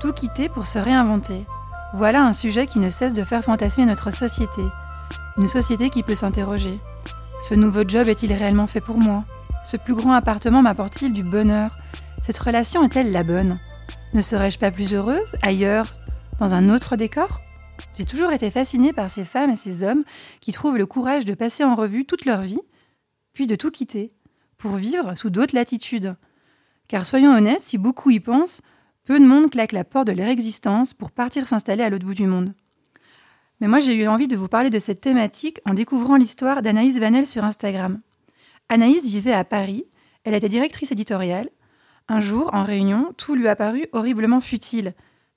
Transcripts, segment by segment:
Tout quitter pour se réinventer. Voilà un sujet qui ne cesse de faire fantasmer notre société. Une société qui peut s'interroger. Ce nouveau job est-il réellement fait pour moi? Ce plus grand appartement m'apporte-t-il du bonheur? Cette relation est-elle la bonne? Ne serais-je pas plus heureuse ailleurs, dans un autre décor? J'ai toujours été fascinée par ces femmes et ces hommes qui trouvent le courage de passer en revue toute leur vie, puis de tout quitter, pour vivre sous d'autres latitudes. Car soyons honnêtes, si beaucoup y pensent, peu de monde claque la porte de leur existence pour partir s'installer à l'autre bout du monde. Mais moi, j'ai eu envie de vous parler de cette thématique en découvrant l'histoire d'Anaïs Vanel sur Instagram. Anaïs vivait à Paris, elle était directrice éditoriale. Un jour, en réunion, tout lui apparut horriblement futile.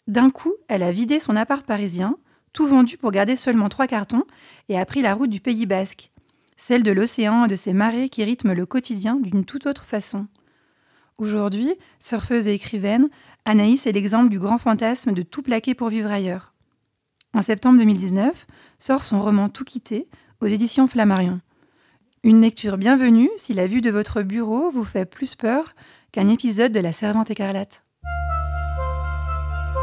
D'un coup, elle a vidé son appart parisien, tout vendu pour garder seulement trois cartons, et a pris la route du Pays basque, celle de l'océan et de ses marées qui rythment le quotidien d'une toute autre façon. Aujourd'hui, surfeuse et écrivaine, Anaïs est l'exemple du grand fantasme de tout plaquer pour vivre ailleurs. En septembre 2019, sort son roman Tout quitter aux éditions Flammarion. Une lecture bienvenue si la vue de votre bureau vous fait plus peur qu'un épisode de La Servante écarlate.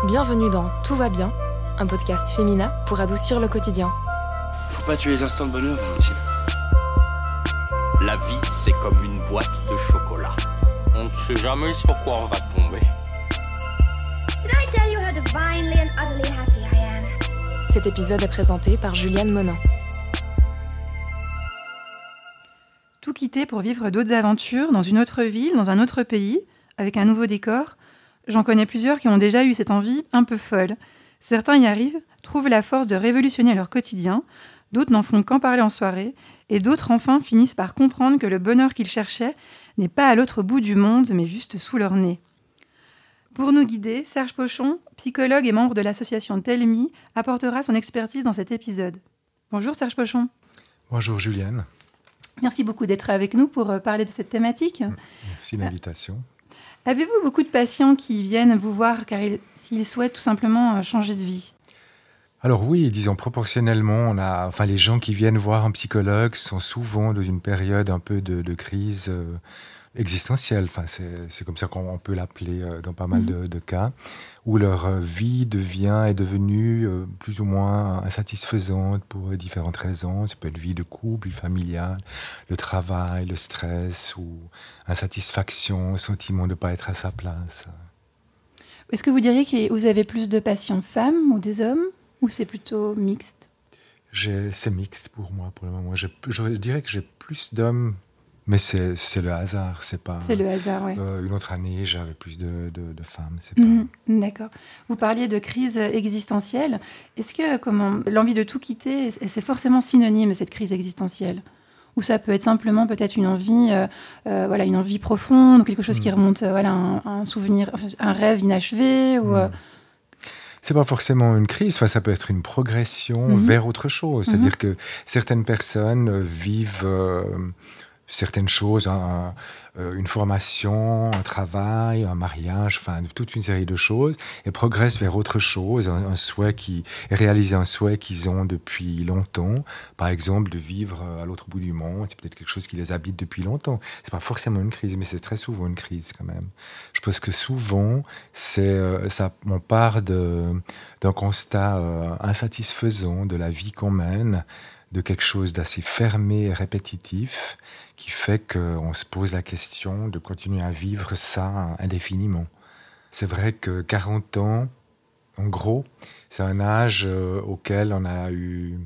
Bienvenue dans Tout va bien, un podcast féminin pour adoucir le quotidien. Faut pas tuer les instants de bonheur, Valentine. La vie, c'est comme une boîte de chocolat. On ne sait jamais sur quoi on va tomber. Divinely and utterly happy I am? Cet épisode est présenté par Juliane Monin. Tout quitter pour vivre d'autres aventures dans une autre ville, dans un autre pays, avec un nouveau décor. J'en connais plusieurs qui ont déjà eu cette envie un peu folle. Certains y arrivent, trouvent la force de révolutionner leur quotidien, d'autres n'en font qu'en parler en soirée, et d'autres enfin finissent par comprendre que le bonheur qu'ils cherchaient n'est pas à l'autre bout du monde, mais juste sous leur nez. Pour nous guider, Serge Pochon, psychologue et membre de l'association Telmi, apportera son expertise dans cet épisode. Bonjour Serge Pochon. Bonjour Juliane. Merci beaucoup d'être avec nous pour euh, parler de cette thématique. Merci de l'invitation. Avez-vous beaucoup de patients qui viennent vous voir car ils, s'ils souhaitent tout simplement euh, changer de vie? Alors oui, disons proportionnellement, on a, enfin les gens qui viennent voir un psychologue sont souvent dans une période un peu de, de crise euh, existentielle. Enfin, c'est comme ça qu'on on peut l'appeler euh, dans pas mal de, de cas, où leur euh, vie devient est devenue euh, plus ou moins insatisfaisante pour différentes raisons. Ça peut être vie de couple, vie familiale, le travail, le stress ou insatisfaction, sentiment de ne pas être à sa place. Est-ce que vous diriez que vous avez plus de patients femmes ou des hommes Ou c'est plutôt mixte? C'est mixte pour moi pour le moment. Je, je dirais que j'ai plus d'hommes, mais c'est le hasard. C'est pas. C'est le hasard, oui. Euh, une autre année, j'avais plus de, de- de femmes. C'est Mhm, pas... D'accord. Vous parliez de crise existentielle. Est-ce que comment l'envie de tout quitter, c'est forcément synonyme de cette crise existentielle? Ou ça peut être simplement peut-être une envie, euh, euh, voilà, une envie profonde, ou quelque chose qui Mhm. remonte, voilà, un, un souvenir, un rêve inachevé, ou Mhm. C'est pas forcément une crise, enfin, ça peut être une progression Mhm. vers autre chose. C'est-à-dire que certaines personnes vivent euh, certaines choses, un- euh, une formation, un travail, un mariage, enfin toute une série de choses, et progressent vers autre chose, un, souhait qui réaliser un souhait qu'ils ont depuis longtemps, par exemple de vivre euh, à l'autre bout du monde, c'est peut-être quelque chose qui les habite depuis longtemps. C'est pas forcément une crise, mais c'est très souvent une crise quand même. Je pense que souvent, c'est euh, ça, on part d'un constat insatisfaisant de la vie qu'on mène, de quelque chose d'assez fermé et répétitif, qui fait qu'on se pose la question de continuer à vivre ça indéfiniment. C'est vrai que 40 ans, en gros, c'est un âge euh, auquel on a eu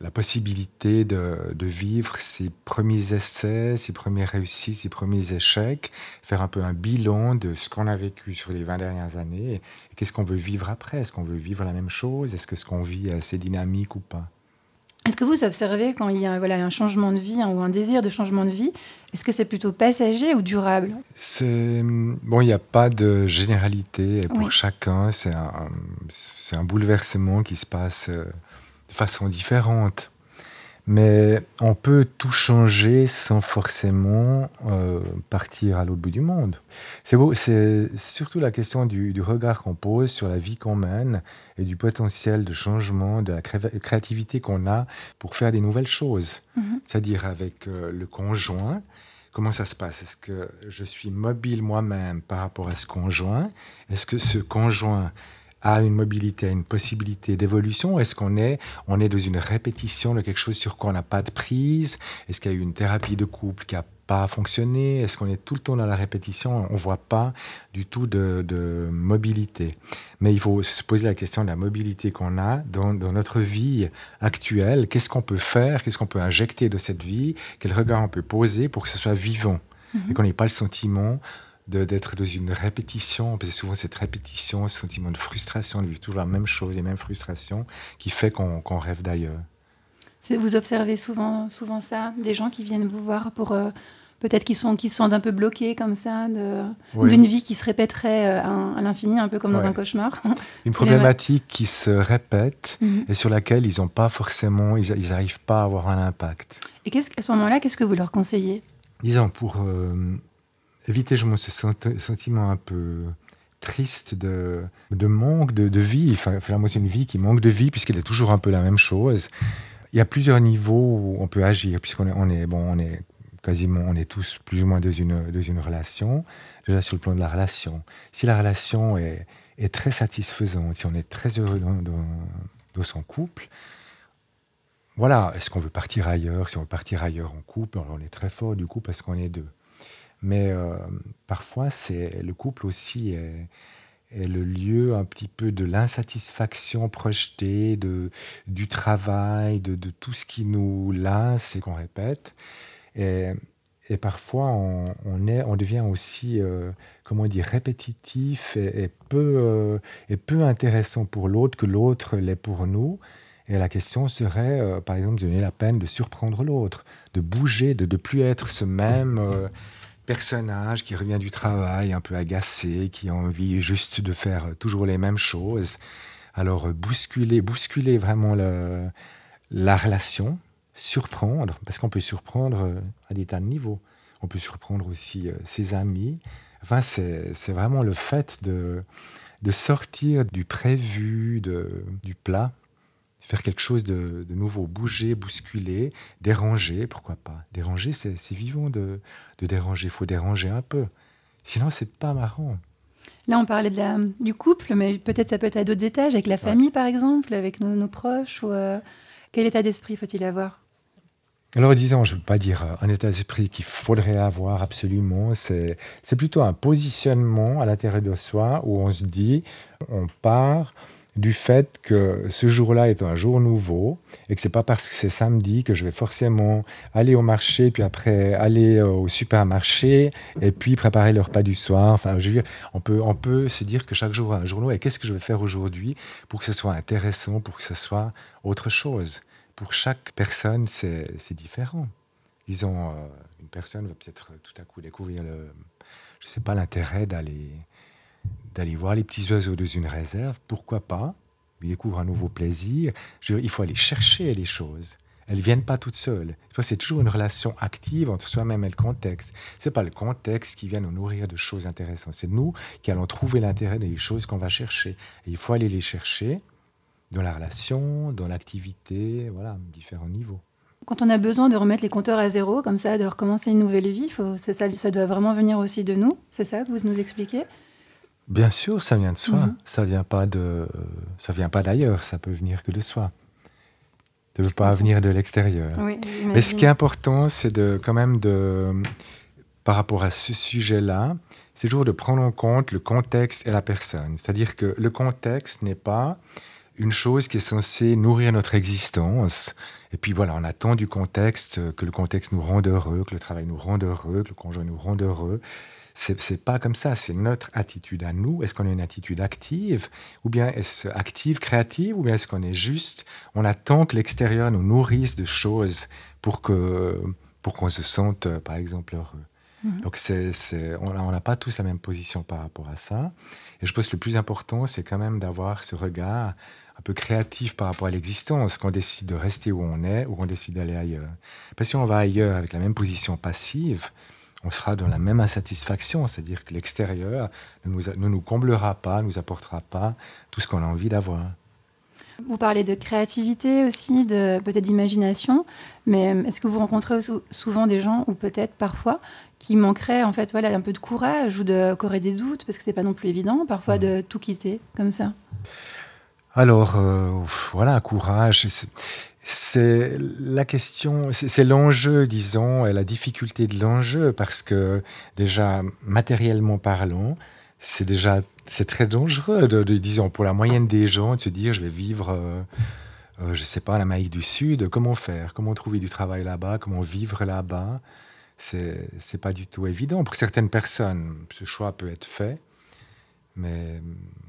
la possibilité de, vivre ses premiers essais, ses premières réussites, ses premiers échecs, faire un peu un bilan de ce qu'on a vécu sur les 20 dernières années et, et qu'est-ce qu'on veut vivre après? Est-ce qu'on veut vivre la même chose? Est-ce que ce qu'on vit est assez dynamique ou pas? Est-ce que vous observez quand il y a voilà, un changement de vie hein, ou un désir de changement de vie, est-ce que c'est plutôt passager ou durable? C'est bon, il n'y a pas de généralité et pour Oui. chacun, c'est un, un bouleversement qui se passe euh, de façon différente. Mais on peut tout changer sans forcément euh, partir à l'autre bout du monde. C'est beau, c'est surtout la question du, du regard qu'on pose sur la vie qu'on mène et du potentiel de changement, de la cré- créativité qu'on a pour faire des nouvelles choses. Mhm. C'est-à-dire avec euh, le conjoint, comment ça se passe? Est-ce que je suis mobile moi-même par rapport à ce conjoint? Est-ce que ce conjoint a une mobilité, une possibilité d'évolution? Est-ce qu'on est, on est dans une répétition de quelque chose sur quoi on n'a pas de prise? Est-ce qu'il y a eu une thérapie de couple qui a pas fonctionné? Est-ce qu'on est tout le temps dans la répétition? On ne voit pas du tout de, de, mobilité. Mais il faut se poser la question de la mobilité qu'on a dans, dans, notre vie actuelle. Qu'est-ce qu'on peut faire? Qu'est-ce qu'on peut injecter de cette vie? Quel regard on peut poser pour que ce soit vivant? Mm-hmm. Et qu'on n'ait pas le sentiment d'être dans une répétition, parce que souvent cette répétition, ce sentiment de frustration, de vivre toujours la même chose, les mêmes frustrations, qui fait qu'on qu rêve d'ailleurs. Vous observez souvent, souvent ça, des gens qui viennent vous voir pour euh, peut-être qui sont qui se sentent un peu bloqués comme ça, d'une oui. vie qui se répéterait euh, à, à l'infini, un peu comme dans ouais. un cauchemar. Une problématique qui se répète mm -hmm. et sur laquelle ils n'ont pas forcément, ils n'arrivent pas à avoir un impact. Et qu'est-ce qu'à ce moment-là, qu'est-ce que vous leur conseillez? Disons pour euh, éviter justement ce sentiment un peu triste de, de manque de, vie. Enfin, moi, c'est une vie qui manque de vie puisqu'elle est toujours un peu la même chose. Il y a plusieurs niveaux où on peut agir puisqu'on est, on est, bon, on est quasiment, on est tous plus ou moins dans une, dans une relation. Déjà sur le plan de la relation. Si la relation est, très satisfaisante, si on est très heureux dans, son couple, voilà, est-ce qu'on veut partir ailleurs? Si on veut partir ailleurs en couple, on est très fort du coup parce qu'on est deux. Mais euh, parfois, c'est le couple aussi est, le lieu un petit peu de l'insatisfaction projetée, de, du travail, de, de, tout ce qui nous lasse et qu'on répète. Et, et, parfois, on, est, on devient aussi, euh, comment dire, répétitif et, peu, euh, et peu intéressant pour l'autre que l'autre l'est pour nous. Et la question serait, par exemple, de donner la peine de surprendre l'autre, de bouger, de ne plus être ce même personnage qui revient du travail un peu agacé, qui a envie juste de faire toujours les mêmes choses. Alors euh, bousculer, bousculer vraiment la relation, surprendre, parce qu'on peut surprendre à des tas de niveaux. On peut surprendre aussi ses amis. Enfin, c'est vraiment le fait de, de sortir du prévu, de, du plat, faire quelque chose de, de, nouveau, bouger, bousculer, déranger, pourquoi pas. Déranger, c'est vivant de, de déranger, il faut déranger un peu. Sinon, c'est pas marrant. Là, on parlait de la, du couple, mais peut-être ça peut être à d'autres étages, avec la famille ouais. par exemple, avec nos, nos proches. Ou, euh, quel état d'esprit faut-il avoir? Alors disons, je ne veux pas dire un état d'esprit qu'il faudrait avoir absolument, c'est plutôt un positionnement à l'intérieur de soi où on se dit, on part du fait que ce jour-là est un jour nouveau et que c'est pas parce que c'est samedi que je vais forcément aller au marché puis après aller au supermarché et puis préparer le repas du soir. Enfin, on peut, on peut se dire que chaque jour a un jour nouveau et qu'est-ce que je vais faire aujourd'hui pour que ce soit intéressant, pour que ce soit autre chose? Pour chaque personne, c'est différent. Disons, euh, une personne va peut-être tout à coup découvrir le, je sais pas, l'intérêt d'aller d'aller voir les petits oiseaux dans une réserve, pourquoi pas Il découvre un nouveau plaisir. Je, il faut aller chercher les choses. Elles ne viennent pas toutes seules. C'est toujours une relation active entre soi-même et le contexte. Ce n'est pas le contexte qui vient nous nourrir de choses intéressantes. C'est nous qui allons trouver l'intérêt des choses qu'on va chercher. Et il faut aller les chercher dans la relation, dans l'activité, voilà, différents niveaux. Quand on a besoin de remettre les compteurs à zéro, comme ça, de recommencer une nouvelle vie, faut, ça, ça doit vraiment venir aussi de nous. C'est ça que vous nous expliquez? Bien sûr, ça vient de soi. Mmh. Ça vient pas de, ça vient pas d'ailleurs. Ça peut venir que de soi. Ça ne peut pas venir de l'extérieur. Oui, Mais ce qui est important, c'est de, quand même de, par rapport à ce sujet-là, c'est toujours de prendre en compte le contexte et la personne. C'est-à-dire que le contexte n'est pas une chose qui est censée nourrir notre existence. Et puis voilà, on attend du contexte que le contexte nous rende heureux, que le travail nous rende heureux, que le conjoint nous rende heureux c'est pas comme ça, c'est notre attitude à nous. Est-ce qu'on a une attitude active ou bien est-ce active, créative ou bien est-ce qu'on est juste, on attend que l'extérieur nous nourrisse de choses pour que pour qu'on se sente, par exemple, heureux. -hmm. Donc, c'est, on n'a pas tous la même position par rapport à ça. Et je pense que le plus important, c'est quand même d'avoir ce regard un peu créatif par rapport à l'existence, qu'on décide de rester où on est ou qu'on décide d'aller ailleurs. Parce que si on va ailleurs avec la même position passive, on sera dans la même insatisfaction, c'est-à-dire que l'extérieur ne nous, ne nous comblera pas, ne nous apportera pas tout ce qu'on a envie d'avoir. Vous parlez de créativité aussi, de peut-être d'imagination, mais est-ce que vous rencontrez souvent des gens, ou peut-être parfois, qui manqueraient en fait voilà, un peu de courage ou de qu'auraient des doutes, parce que c'est pas non plus évident parfois de tout quitter comme ça? Alors, euh, voilà, courage. C'est la question, c'est l'enjeu, disons, et la difficulté de l'enjeu, parce que déjà, matériellement parlant, c'est déjà c'est très dangereux, de, disons, pour la moyenne des gens, de se dire, je vais vivre, euh, euh, je sais pas, en Amérique du Sud, comment faire? Comment trouver du travail là-bas? Comment vivre là-bas? C'est pas du tout évident. Pour certaines personnes, ce choix peut être fait, mais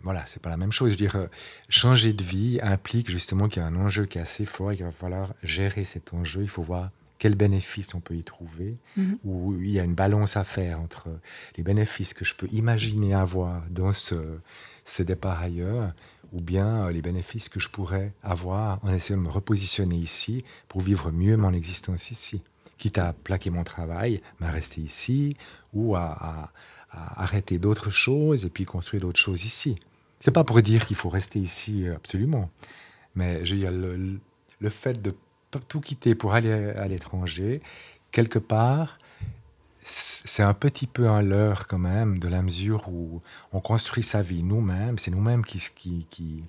voilà, c'est pas la même chose. Je veux dire, changer de vie implique justement qu'il y a un enjeu qui est assez fort et qu'il va falloir gérer cet enjeu. Il faut voir quels bénéfices on peut y trouver, mhm. où il y a une balance à faire entre les bénéfices que je peux imaginer avoir dans ce, ce départ ailleurs, ou bien euh, les bénéfices que je pourrais avoir en essayant de me repositionner ici pour vivre mieux mon existence ici. Quitte à plaquer mon travail, à rester ici, ou à, arrêter d'autres choses et puis construire d'autres choses ici. C'est pas pour dire qu'il faut rester ici euh, absolument, mais je, le, le fait de tout quitter pour aller à l'étranger, quelque part, c'est un petit peu un leurre quand même, de la mesure où on construit sa vie nous-mêmes, c'est nous-mêmes qui, qui, qui,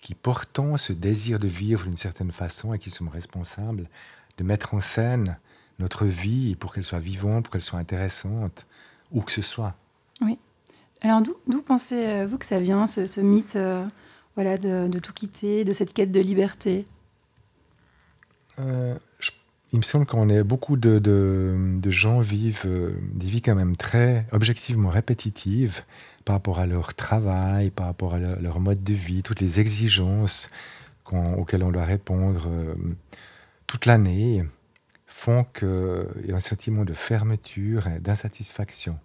qui, portons ce désir de vivre d'une certaine façon et qui sommes responsables de mettre en scène notre vie pour qu'elle soit vivante, pour qu'elle soit intéressante, où que ce soit. Oui. Alors d'où pensez-vous que ça vient, ce, mythe euh, de, tout quitter, de cette quête de liberté? Euh, il me semble qu'on est beaucoup de, gens vivent euh, des vies quand même très objectivement répétitives par rapport à leur travail, par rapport à leur, mode de vie, toutes les exigences auxquelles on doit répondre euh, toute l'année font qu'il y a un sentiment de fermeture et d'insatisfaction.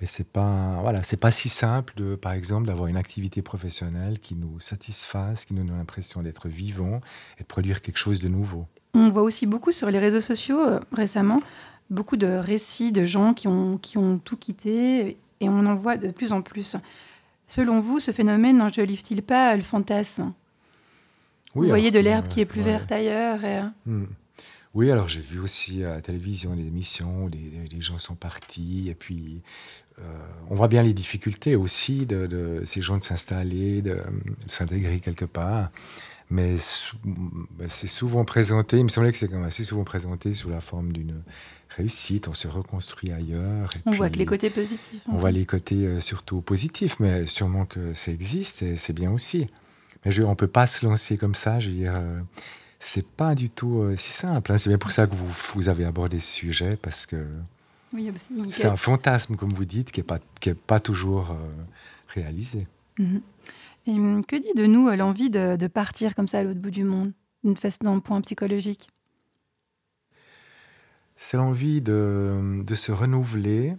Et c'est pas voilà, c'est pas si simple de, par exemple, d'avoir une activité professionnelle qui nous satisfasse, qui nous donne l'impression d'être vivant et de produire quelque chose de nouveau. On voit aussi beaucoup sur les réseaux sociaux euh, récemment beaucoup de récits de gens qui ont, qui ont tout quitté et on en voit de plus en plus. Selon vous, ce phénomène n'enjolive-t-il pas le fantasme? Vous voyez de l'herbe qui est plus verte ailleurs euh, hmm. Oui, alors j'ai vu aussi à la télévision des émissions où des, gens sont partis et puis euh, on voit bien les difficultés aussi de, ces gens de s'installer, de s'intégrer quelque part mais bah, c'est souvent présenté, il me semblait que c'est assez souvent présenté sous la forme d'une réussite, on se reconstruit ailleurs. on voit que les côtés positifs. On voit les côtés euh, surtout positifs, mais sûrement que ça existe et c'est bien aussi. Mais je, on ne peut pas se lancer comme ça, je veux dire, euh, c'est pas du tout euh, si simple. Hein. C'est bien pour ça que vous, vous avez abordé ce sujet, parce que c'est un fantasme, comme vous dites, qui n'est pas, qui est pas toujours réalisé. Mm-hmm. Et hum, que dit de nous euh, l'envie de, partir comme ça à l'autre bout du monde, une d'un point psychologique? C'est l'envie de, se renouveler,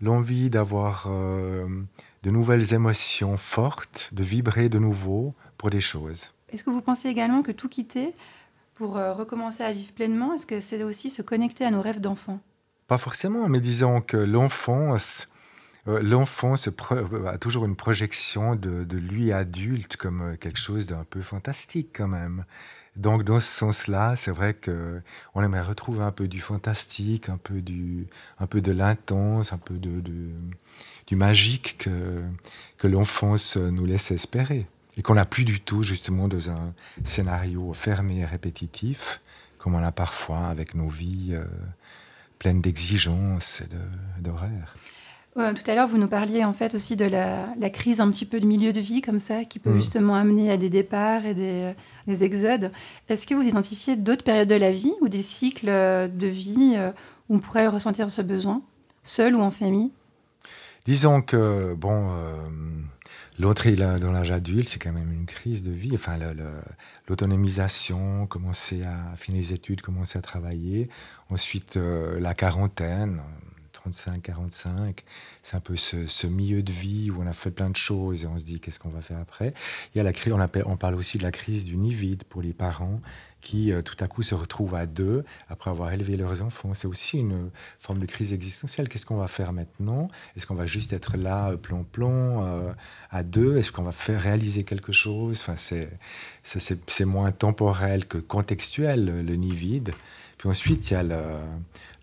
l'envie d'avoir euh, de nouvelles émotions fortes, de vibrer de nouveau pour des choses. Est-ce que vous pensez également que tout quitter pour euh, recommencer à vivre pleinement, est-ce que c'est aussi se connecter à nos rêves d'enfant? Pas forcément, mais disons que l'enfance euh, l'enfant a toujours une projection de, lui adulte comme euh, quelque chose d'un peu fantastique quand même. Donc dans ce sens-là, c'est vrai que on aimerait retrouver un peu du fantastique, un peu du, un peu de l'intense, un peu de, du magique que, que l'enfance nous laisse espérer et qu'on n'a plus du tout justement dans un scénario fermé et répétitif comme on a parfois avec nos vies euh, pleines d'exigences et d'horaires tout à l'heure, vous nous parliez en fait aussi de la, crise un petit peu de milieu de vie comme ça, qui peut mm. justement amener à des départs et des, exodes. Est-ce que vous identifiez d'autres périodes de la vie ou des cycles de vie euh, où on pourrait ressentir ce besoin, seul ou en famille? Disons que, bon, euh, l'entrée dans l'âge adulte, c'est quand même une crise de vie. Enfin, l'autonomisation, commencer à finir les études, commencer à travailler. Ensuite, euh, la quarantaine 35, 45. C'est un peu ce, milieu de vie où on a fait plein de choses et on se dit qu'est-ce qu'on va faire après? Il y a la crise, on, parle aussi de la crise du nid vide pour les parents qui euh, tout à coup se retrouvent à deux après avoir élevé leurs enfants. C'est aussi une forme de crise existentielle. Qu'est-ce qu'on va faire maintenant? Est-ce qu'on va juste être là, plomb-plomb, euh, à deux? Est-ce qu'on va faire réaliser quelque chose? Enfin, C'est moins temporel que contextuel, le nid vide. Puis ensuite, il y a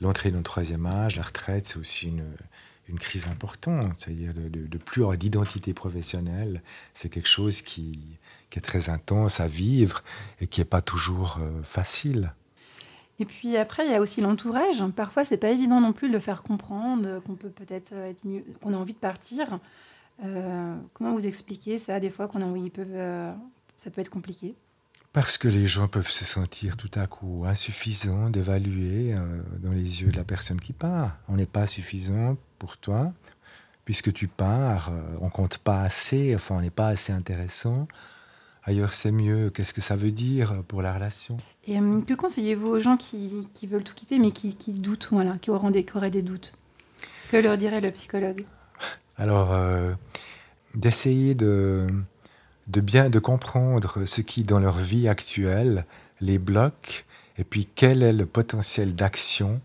l'entrée dans le troisième âge, la retraite, c'est aussi une, crise importante, c'est-à-dire de, de, plus avoir d'identité professionnelle. C'est quelque chose qui, est très intense à vivre et qui n'est pas toujours euh, facile. Et puis après, il y a aussi l'entourage. Parfois, c'est pas évident non plus de le faire comprendre, qu'on peut peut-être être mieux, qu'on a envie de partir. Euh, comment vous expliquer ça Des fois, qu'on a envie, euh, ça peut être compliqué? Parce que les gens peuvent se sentir tout à coup insuffisants d'évaluer euh, dans les yeux de la personne qui part. On n'est pas suffisant pour toi, puisque tu pars, euh, on compte pas assez, enfin on n'est pas assez intéressant. Ailleurs c'est mieux. Qu'est-ce que ça veut dire pour la relation? Et euh, que conseillez-vous aux gens qui, veulent tout quitter mais qui, doutent, voilà, qui, auront des, qui auraient des doutes? Que leur dirait le psychologue? Alors, d'essayer de de bien de comprendre ce qui dans leur vie actuelle les bloque et puis quel est le potentiel d'action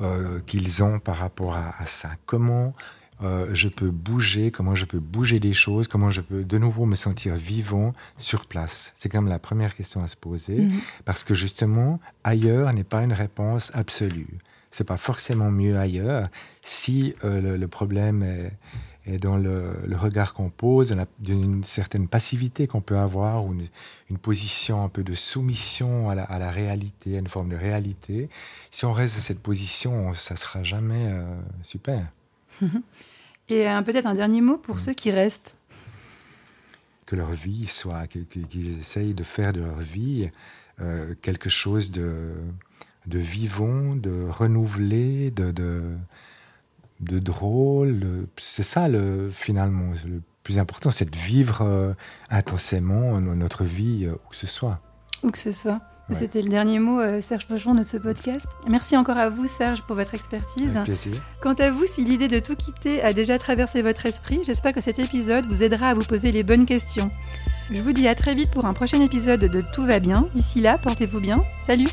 euh, qu'ils ont par rapport à, ça. Comment euh, je peux bouger, comment je peux bouger des choses, comment je peux de nouveau me sentir vivant sur place. C'est quand même la première question à se poser mhm. parce que justement ailleurs n'est pas une réponse absolue. C'est pas forcément mieux ailleurs si euh, le, problème est, et dans le, regard qu'on pose, d'une certaine passivité qu'on peut avoir, ou une, position un peu de soumission à la, réalité, à une forme de réalité. Si on reste dans cette position, ça sera jamais euh, super. Et peut-être un dernier mot pour mm. ceux qui restent. Que leur vie soit, qu'ils essayent de faire de leur vie euh, quelque chose de, de vivant, de renouvelé, de, de de drôle. C'est ça, le, finalement, le plus important, c'est de vivre euh, intensément notre vie, euh, où que ce soit. Où que ce soit. C'était le dernier mot, euh, Serge Pochon, de ce podcast. Merci encore à vous, Serge, pour votre expertise. Avec plaisir. Quant à vous, si l'idée de tout quitter a déjà traversé votre esprit, j'espère que cet épisode vous aidera à vous poser les bonnes questions. Je vous dis à très vite pour un prochain épisode de Tout va bien. D'ici là, portez-vous bien. Salut